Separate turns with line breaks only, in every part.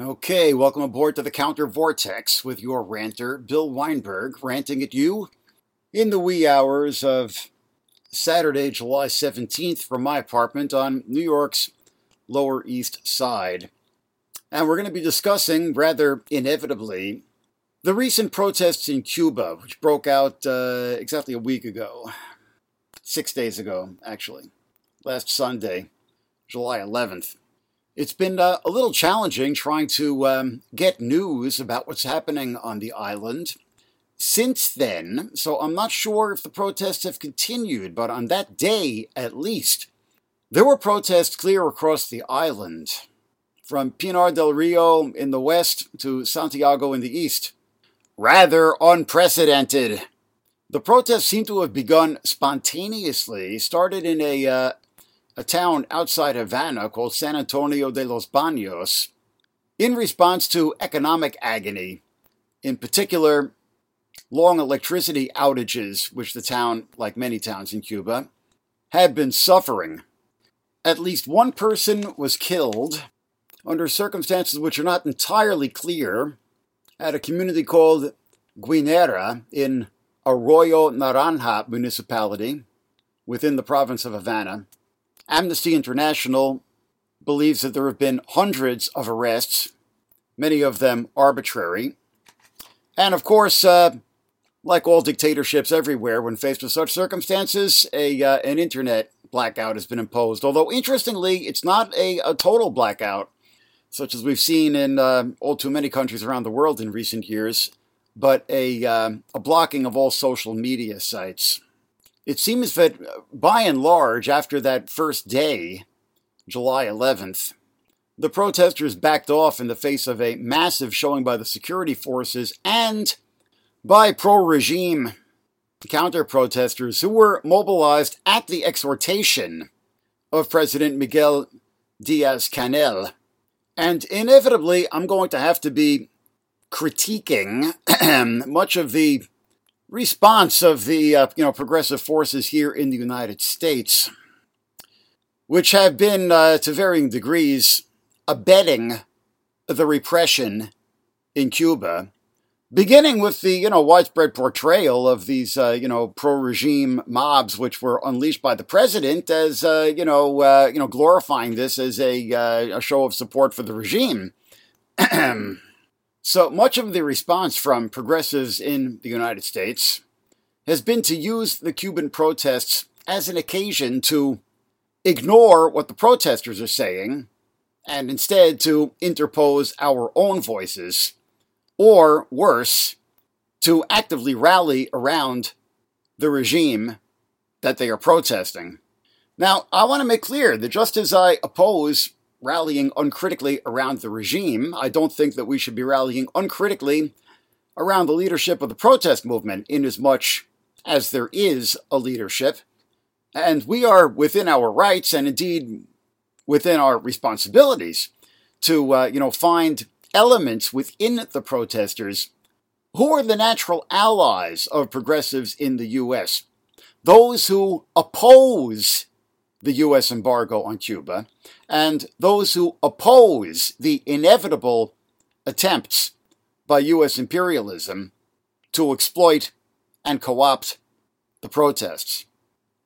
Okay, welcome aboard to the Counter Vortex with your ranter, Bill Weinberg, ranting at you in the wee hours of Saturday, July 17th from my apartment on New York's Lower East Side. And we're going to be discussing, rather inevitably, the recent protests in Cuba, which broke out uh, exactly a week ago. Six days ago, actually. Last Sunday, July 11th. It's been uh, a little challenging trying to um, get news about what's happening on the island since then, so I'm not sure if the protests have continued, but on that day at least, there were protests clear across the island, from Pinar del Rio in the west to Santiago in the east. Rather unprecedented. The protests seem to have begun spontaneously, started in a uh, a town outside Havana called San Antonio de los Banos, in response to economic agony, in particular, long electricity outages, which the town, like many towns in Cuba, had been suffering. At least one person was killed under circumstances which are not entirely clear at a community called Guinera in Arroyo Naranja municipality within the province of Havana. Amnesty International believes that there have been hundreds of arrests, many of them arbitrary. And of course, uh, like all dictatorships everywhere, when faced with such circumstances, a, uh, an internet blackout has been imposed. Although, interestingly, it's not a, a total blackout, such as we've seen in uh, all too many countries around the world in recent years, but a, uh, a blocking of all social media sites. It seems that uh, by and large, after that first day, July 11th, the protesters backed off in the face of a massive showing by the security forces and by pro regime counter protesters who were mobilized at the exhortation of President Miguel Diaz Canel. And inevitably, I'm going to have to be critiquing much of the response of the uh, you know progressive forces here in the United States, which have been uh, to varying degrees abetting the repression in Cuba, beginning with the you know widespread portrayal of these uh, you know pro-regime mobs, which were unleashed by the president, as uh, you know uh, you know glorifying this as a, uh, a show of support for the regime. So much of the response from progressives in the United States has been to use the Cuban protests as an occasion to ignore what the protesters are saying and instead to interpose our own voices, or worse, to actively rally around the regime that they are protesting. Now, I want to make clear that just as I oppose rallying uncritically around the regime. I don't think that we should be rallying uncritically around the leadership of the protest movement, much as there is a leadership. And we are within our rights and indeed within our responsibilities to, uh, you know, find elements within the protesters who are the natural allies of progressives in the U.S. Those who oppose the U.S. embargo on Cuba, and those who oppose the inevitable attempts by U.S. imperialism to exploit and co opt the protests.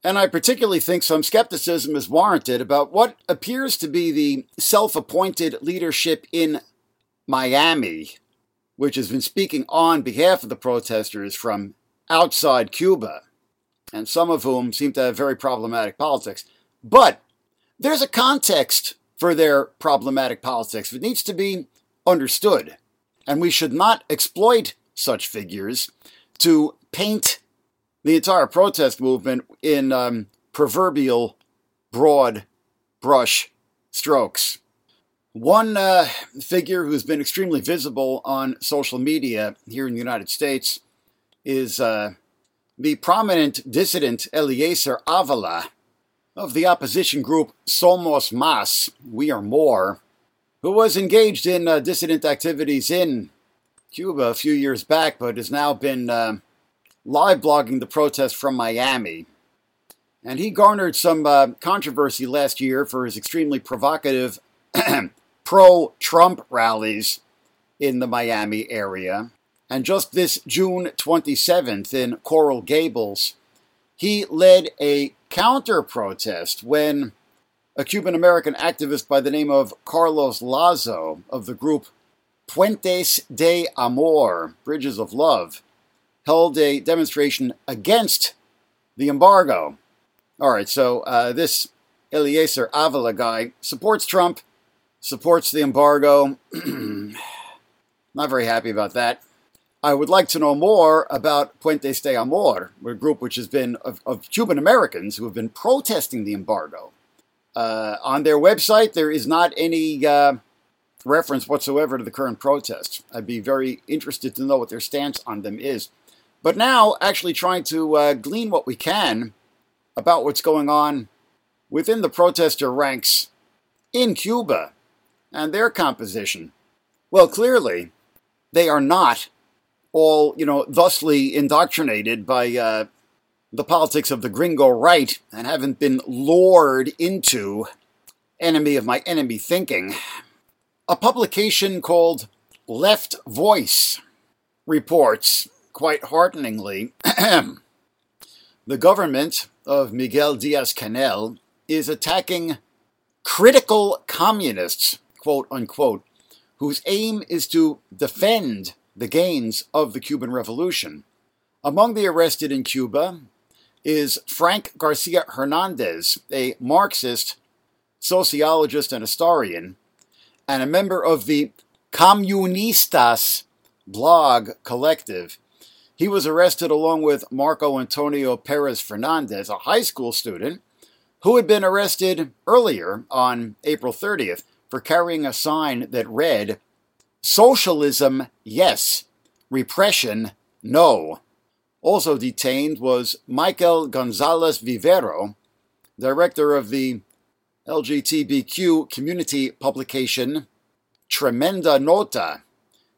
And I particularly think some skepticism is warranted about what appears to be the self appointed leadership in Miami, which has been speaking on behalf of the protesters from outside Cuba, and some of whom seem to have very problematic politics. But there's a context for their problematic politics. It needs to be understood. And we should not exploit such figures to paint the entire protest movement in um, proverbial broad brush strokes. One uh, figure who's been extremely visible on social media here in the United States is uh, the prominent dissident Eliezer Avila, of the opposition group Somos Mas, We Are More, who was engaged in uh, dissident activities in Cuba a few years back, but has now been uh, live blogging the protest from Miami. And he garnered some uh, controversy last year for his extremely provocative pro Trump rallies in the Miami area. And just this June 27th in Coral Gables, he led a counter protest when a Cuban American activist by the name of Carlos Lazo of the group Puentes de Amor, Bridges of Love, held a demonstration against the embargo. All right, so uh, this Eliezer Avila guy supports Trump, supports the embargo. Not very happy about that. I would like to know more about Puentes de Amor, a group which has been of, of Cuban Americans who have been protesting the embargo. Uh, on their website, there is not any uh, reference whatsoever to the current protests. I'd be very interested to know what their stance on them is. But now, actually trying to uh, glean what we can about what's going on within the protester ranks in Cuba and their composition. Well, clearly, they are not all, you know, thusly indoctrinated by uh, the politics of the gringo right and haven't been lured into enemy of my enemy thinking. A publication called Left Voice reports, quite hearteningly, the government of Miguel Diaz Canel is attacking critical communists, quote unquote, whose aim is to defend the gains of the Cuban Revolution. Among the arrested in Cuba is Frank Garcia Hernandez, a Marxist, sociologist, and historian, and a member of the Comunistas blog collective. He was arrested along with Marco Antonio Perez Fernandez, a high school student who had been arrested earlier on April 30th for carrying a sign that read, Socialism, yes. Repression, no. Also detained was Michael Gonzalez Vivero, director of the LGBTQ community publication Tremenda Nota,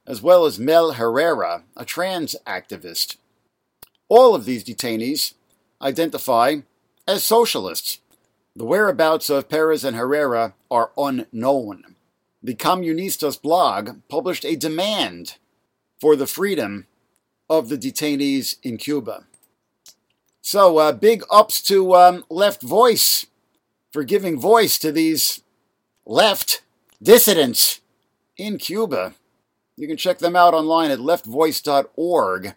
as well as Mel Herrera, a trans activist. All of these detainees identify as socialists. The whereabouts of Perez and Herrera are unknown the Comunistas blog published a demand for the freedom of the detainees in Cuba. So, uh, big ups to um, Left Voice for giving voice to these left dissidents in Cuba. You can check them out online at leftvoice.org.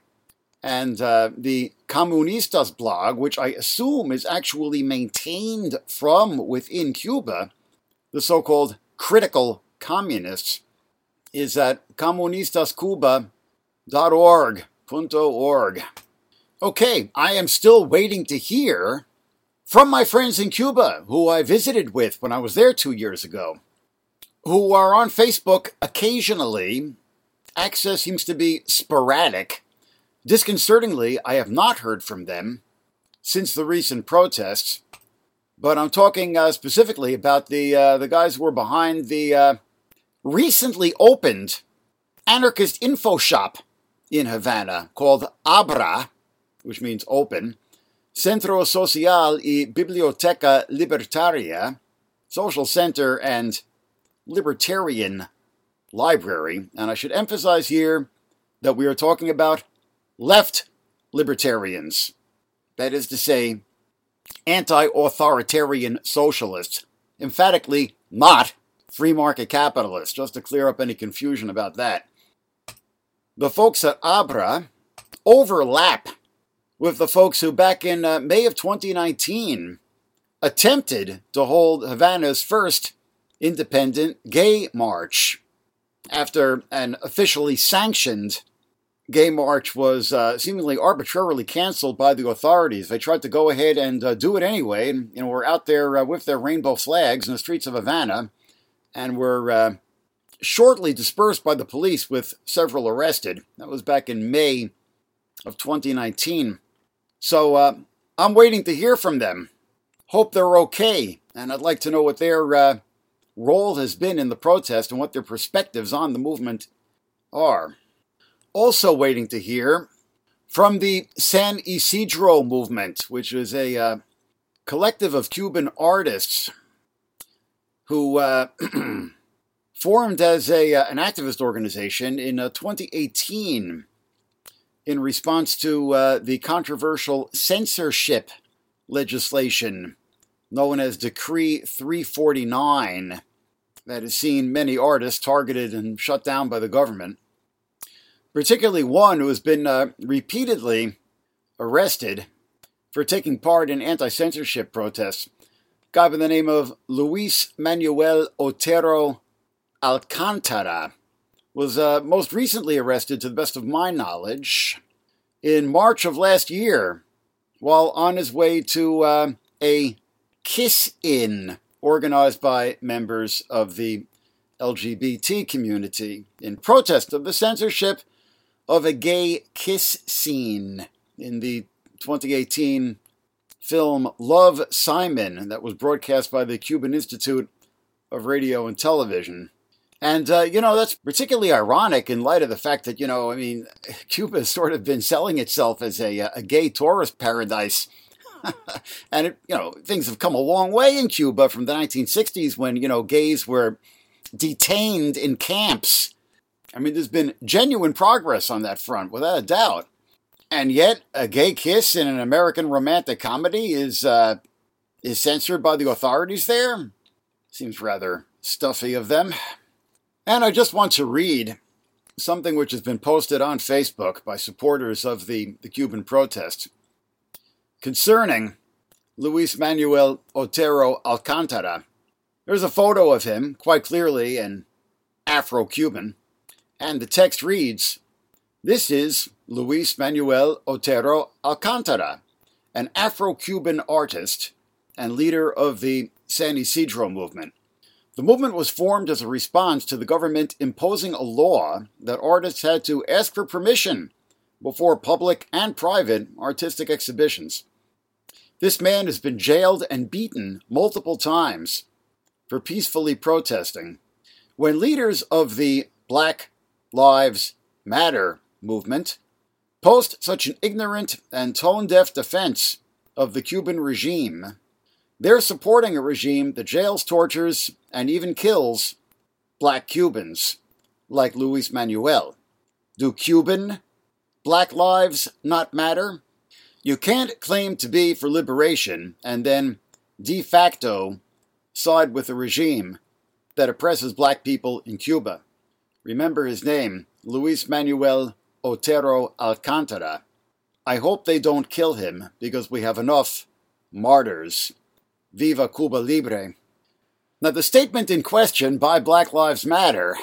And uh, the Comunistas blog, which I assume is actually maintained from within Cuba, the so called critical communists is at comunistascuba.org. .org. Okay, I am still waiting to hear from my friends in Cuba who I visited with when I was there two years ago, who are on Facebook occasionally. Access seems to be sporadic. Disconcertingly, I have not heard from them since the recent protests, but I'm talking uh, specifically about the uh, the guys who were behind the uh, recently opened anarchist info shop in Havana called ABRA, which means open, Centro Social y Biblioteca Libertaria, social center and libertarian library. And I should emphasize here that we are talking about left libertarians. That is to say, anti authoritarian socialists. Emphatically not free market capitalists, just to clear up any confusion about that. The folks at Abra overlap with the folks who, back in uh, May of 2019, attempted to hold Havana's first independent gay march. After an officially sanctioned gay march was uh, seemingly arbitrarily canceled by the authorities. They tried to go ahead and uh, do it anyway, and you know, were out there uh, with their rainbow flags in the streets of Havana and were uh, shortly dispersed by the police with several arrested. That was back in May of 2019. So uh, I'm waiting to hear from them. Hope they're okay, and I'd like to know what their uh, role has been in the protest and what their perspectives on the movement are. Also, waiting to hear from the San Isidro movement, which is a uh, collective of Cuban artists who uh, formed as a, uh, an activist organization in uh, 2018 in response to uh, the controversial censorship legislation known as Decree 349 that has seen many artists targeted and shut down by the government, particularly one who has been uh, repeatedly arrested for taking part in anti censorship protests. Guy by the name of Luis Manuel Otero Alcantara was uh, most recently arrested, to the best of my knowledge, in March of last year while on his way to uh, a kiss in organized by members of the LGBT community in protest of the censorship of a gay kiss scene in the 2018 film Love Simon that was broadcast by the Cuban Institute of Radio and Television. And, uh, you know, that's particularly ironic in light of the fact that, you know, I mean, Cuba has sort of been selling itself as a, a gay tourist paradise. and, it, you know, things have come a long way in Cuba from the 1960s when, you know, gays were detained in camps. I mean, there's been genuine progress on that front, without a doubt. And yet, a gay kiss in an American romantic comedy is, uh, is censored by the authorities there? Seems rather stuffy of them. And I just want to read something which has been posted on Facebook by supporters of the, the Cuban protest concerning Luis Manuel Otero Alcantara. There's a photo of him, quite clearly an Afro Cuban, and the text reads This is Luis Manuel Otero Alcantara, an Afro Cuban artist and leader of the San Isidro movement. The movement was formed as a response to the government imposing a law that artists had to ask for permission before public and private artistic exhibitions. This man has been jailed and beaten multiple times for peacefully protesting. When leaders of the Black Lives Matter movement post such an ignorant and tone deaf defense of the Cuban regime, they're supporting a regime that jails, tortures, and even kills black Cubans, like Luis Manuel. Do Cuban black lives not matter? You can't claim to be for liberation and then de facto side with a regime that oppresses black people in Cuba. Remember his name, Luis Manuel Otero Alcantara. I hope they don't kill him because we have enough martyrs Viva Cuba Libre. Now, the statement in question by Black Lives Matter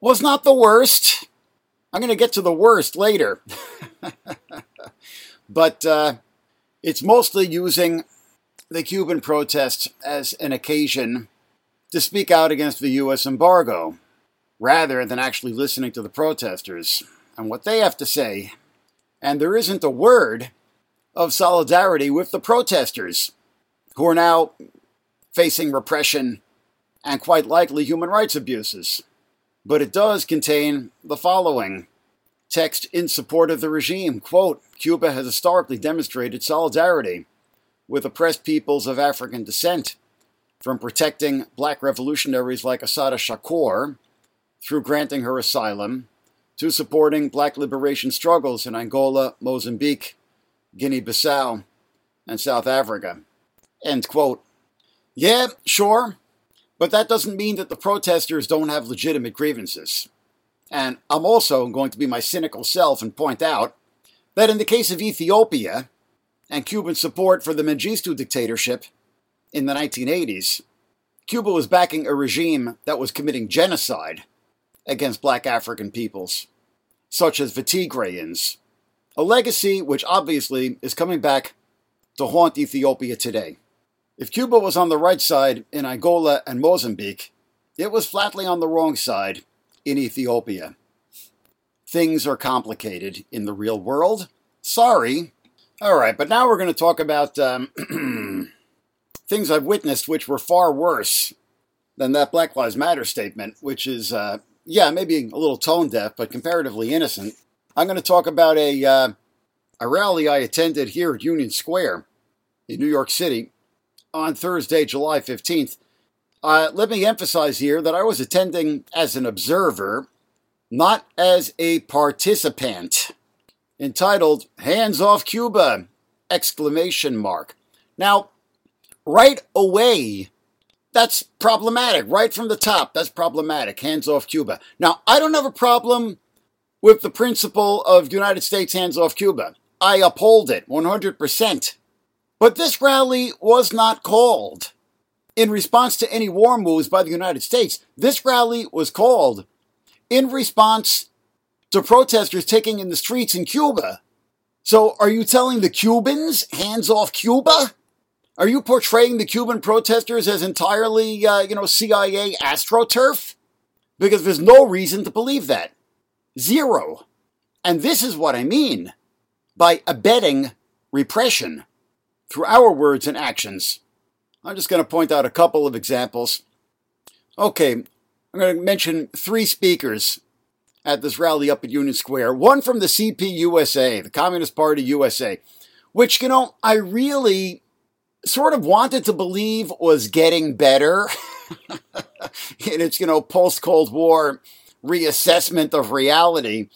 was not the worst. I'm going to get to the worst later. but uh, it's mostly using the Cuban protests as an occasion to speak out against the U.S. embargo, rather than actually listening to the protesters and what they have to say. And there isn't a word of solidarity with the protesters who are now facing repression and quite likely human rights abuses. But it does contain the following text in support of the regime. Quote, Cuba has historically demonstrated solidarity with oppressed peoples of African descent, from protecting black revolutionaries like Assata Shakur through granting her asylum to supporting black liberation struggles in Angola, Mozambique, Guinea Bissau, and South Africa. End quote. Yeah, sure, but that doesn't mean that the protesters don't have legitimate grievances. And I'm also going to be my cynical self and point out that in the case of Ethiopia and Cuban support for the Mengistu dictatorship in the 1980s, Cuba was backing a regime that was committing genocide against black African peoples, such as the Tigrayans, a legacy which obviously is coming back to haunt Ethiopia today. If Cuba was on the right side in Angola and Mozambique, it was flatly on the wrong side in Ethiopia. Things are complicated in the real world. Sorry. All right, but now we're going to talk about um, things I've witnessed which were far worse than that Black Lives Matter statement, which is, uh, yeah, maybe a little tone deaf, but comparatively innocent. I'm going to talk about a, uh, a rally I attended here at Union Square in New York City on Thursday, July 15th, Uh, let me emphasize here that I was attending as an observer, not as a participant. Entitled "Hands Off Cuba!" exclamation mark. Now, right away, that's problematic. Right from the top, that's problematic. Hands off Cuba. Now, I don't have a problem with the principle of United States hands off Cuba. I uphold it 100%. But this rally was not called in response to any war moves by the United States. This rally was called in response to protesters taking in the streets in Cuba. So, are you telling the Cubans hands off Cuba? Are you portraying the Cuban protesters as entirely, uh, you know, CIA astroturf? Because there's no reason to believe that. Zero. And this is what I mean by abetting repression through our words and actions. I'm just going to point out a couple of examples. Okay, I'm going to mention three speakers at this rally up at Union Square. One from the CPUSA, the Communist Party USA, which, you know, I really sort of wanted to believe was getting better in its, you know, post Cold War reassessment of reality.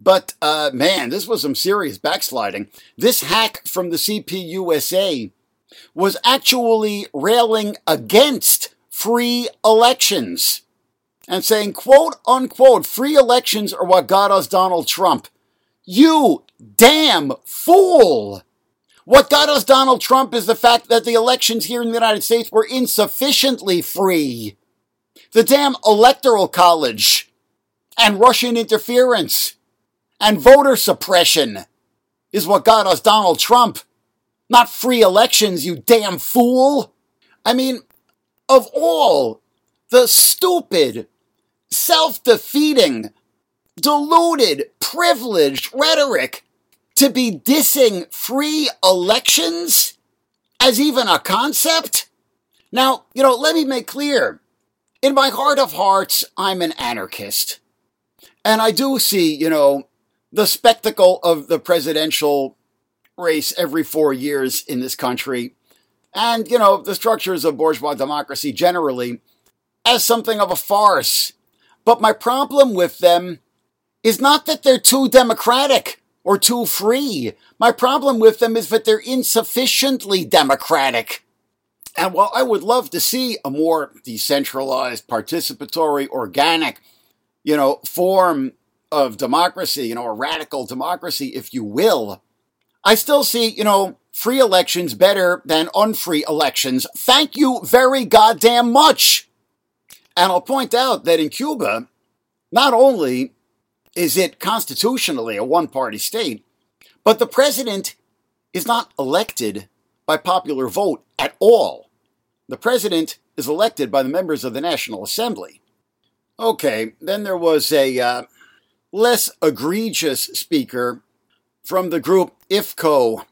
But uh, man, this was some serious backsliding. This hack from the CPUSA was actually railing against free elections and saying, quote unquote, free elections are what got us Donald Trump. You damn fool! What got us Donald Trump is the fact that the elections here in the United States were insufficiently free. The damn Electoral College and Russian interference and voter suppression is what got us Donald Trump. Not free elections, you damn fool! I mean, of all the stupid, self defeating, deluded, privileged rhetoric to be dissing free elections as even a concept? Now, you know, let me make clear. In my heart of hearts, I'm an anarchist. And I do see, you know, the spectacle of the presidential race every four years in this country, and, you know, the structures of bourgeois democracy generally, as something of a farce. But my problem with them is not that they're too democratic or too free. My problem with them is that they're insufficiently democratic. And while I would love to see a more decentralized, participatory, organic, you know, form of democracy, you know, a radical democracy, if you will, I still see, you know, free elections better than unfree elections. Thank you very goddamn much. And I'll point out that in Cuba, not only is it constitutionally a one party state, but the president is not elected by popular vote at all. The president is elected by the members of the National Assembly. Okay, then there was a uh, less egregious speaker from the group IFCO,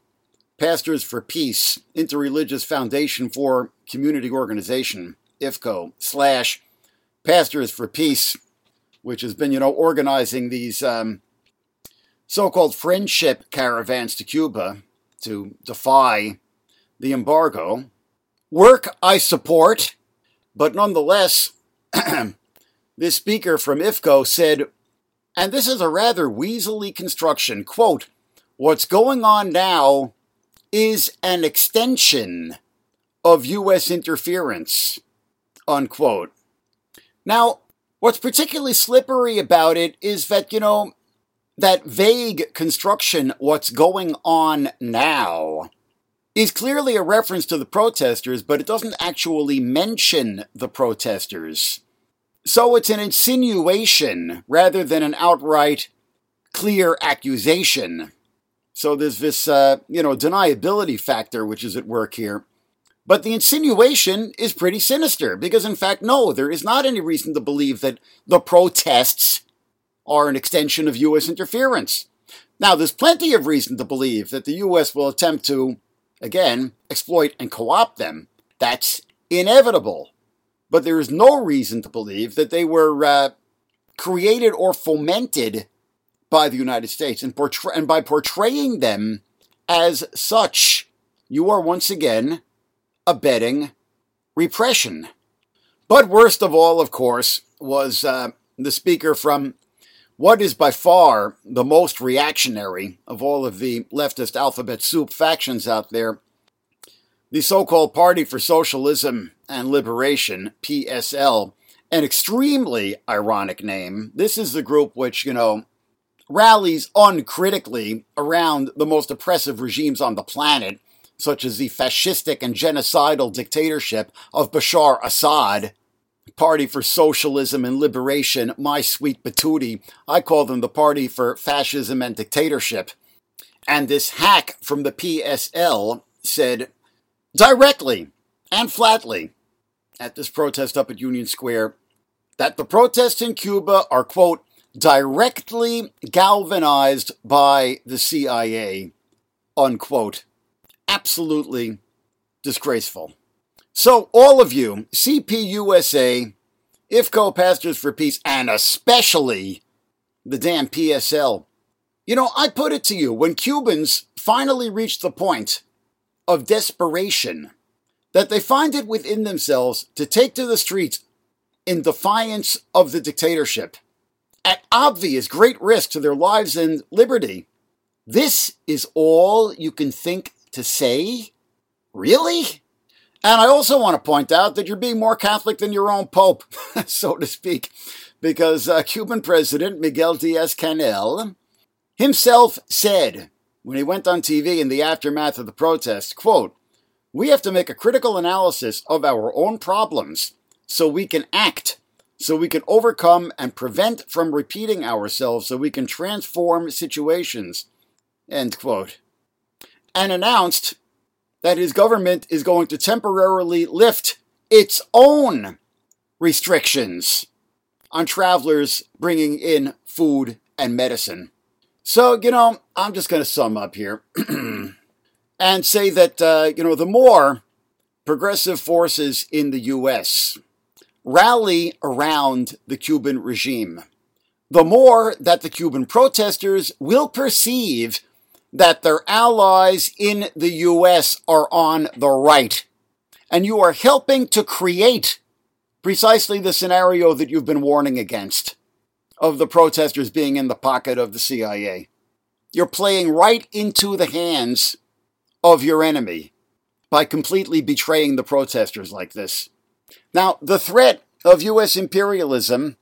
Pastors for Peace, Interreligious Foundation for Community Organization, IFCO, slash Pastors for Peace, which has been, you know, organizing these um, so called friendship caravans to Cuba to defy the embargo. Work I support, but nonetheless, this speaker from IFCO said, and this is a rather weaselly construction, quote, What's going on now is an extension of U.S. interference, unquote. Now, what's particularly slippery about it is that, you know, that vague construction, what's going on now, is clearly a reference to the protesters, but it doesn't actually mention the protesters. So it's an insinuation rather than an outright clear accusation. So there's this, uh, you know, deniability factor which is at work here. But the insinuation is pretty sinister because, in fact, no, there is not any reason to believe that the protests are an extension of U.S. interference. Now, there's plenty of reason to believe that the U.S. will attempt to, again, exploit and co opt them. That's inevitable. But there is no reason to believe that they were uh, created or fomented by the United States and, portray- and by portraying them as such, you are once again abetting repression. But worst of all, of course, was uh, the speaker from what is by far the most reactionary of all of the leftist alphabet soup factions out there, the so called Party for Socialism and Liberation, PSL, an extremely ironic name. This is the group which, you know, rallies uncritically around the most oppressive regimes on the planet, such as the fascistic and genocidal dictatorship of Bashar Assad. Party for Socialism and Liberation, my sweet patootie. I call them the Party for Fascism and Dictatorship. And this hack from the PSL said directly and flatly at this protest up at Union Square that the protests in Cuba are, quote, directly galvanized by the CIA, unquote. Absolutely disgraceful. So, all of you, CPUSA, IFCO Pastors for Peace, and especially the damn PSL, you know, I put it to you when Cubans finally reach the point of desperation that they find it within themselves to take to the streets in defiance of the dictatorship at obvious great risk to their lives and liberty. This is all you can think to say? Really? And I also want to point out that you're being more Catholic than your own Pope, so to speak, because uh, Cuban President Miguel Diaz Canel himself said when he went on TV in the aftermath of the protests, quote, we have to make a critical analysis of our own problems so we can act so we can overcome and prevent from repeating ourselves, so we can transform situations. End quote. And announced that his government is going to temporarily lift its own restrictions on travelers bringing in food and medicine. So, you know, I'm just going to sum up here and say that, uh, you know, the more progressive forces in the U.S rally around the Cuban regime, the more that the Cuban protesters will perceive that their allies in the U.S. are on the right. And you are helping to create precisely the scenario that you've been warning against of the protesters being in the pocket of the CIA. You're playing right into the hands of your enemy by completely betraying the protesters like this. Now, the threat of U.S. imperialism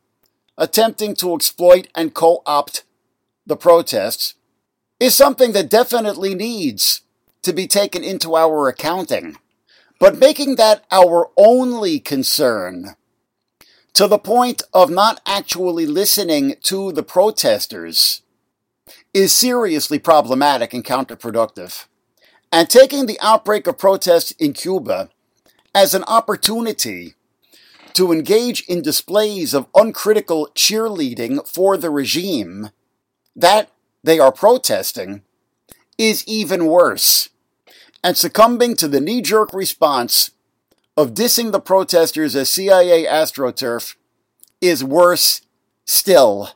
attempting to exploit and co opt the protests is something that definitely needs to be taken into our accounting. But making that our only concern to the point of not actually listening to the protesters is seriously problematic and counterproductive. And taking the outbreak of protests in Cuba as an opportunity to engage in displays of uncritical cheerleading for the regime that they are protesting is even worse. And succumbing to the knee jerk response of dissing the protesters as CIA astroturf is worse still.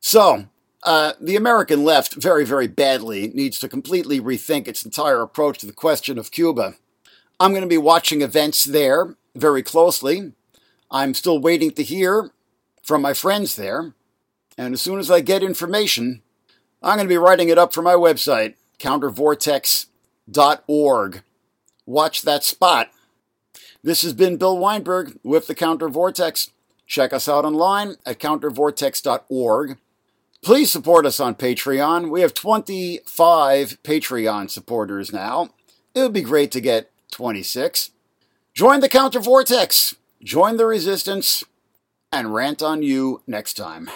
So, uh, the American left very, very badly needs to completely rethink its entire approach to the question of Cuba. I'm going to be watching events there very closely. I'm still waiting to hear from my friends there. And as soon as I get information, I'm going to be writing it up for my website, countervortex.org. Watch that spot. This has been Bill Weinberg with the Counter Vortex. Check us out online at countervortex.org. Please support us on Patreon. We have 25 Patreon supporters now. It would be great to get 26. Join the Counter Vortex. Join the resistance and rant on you next time.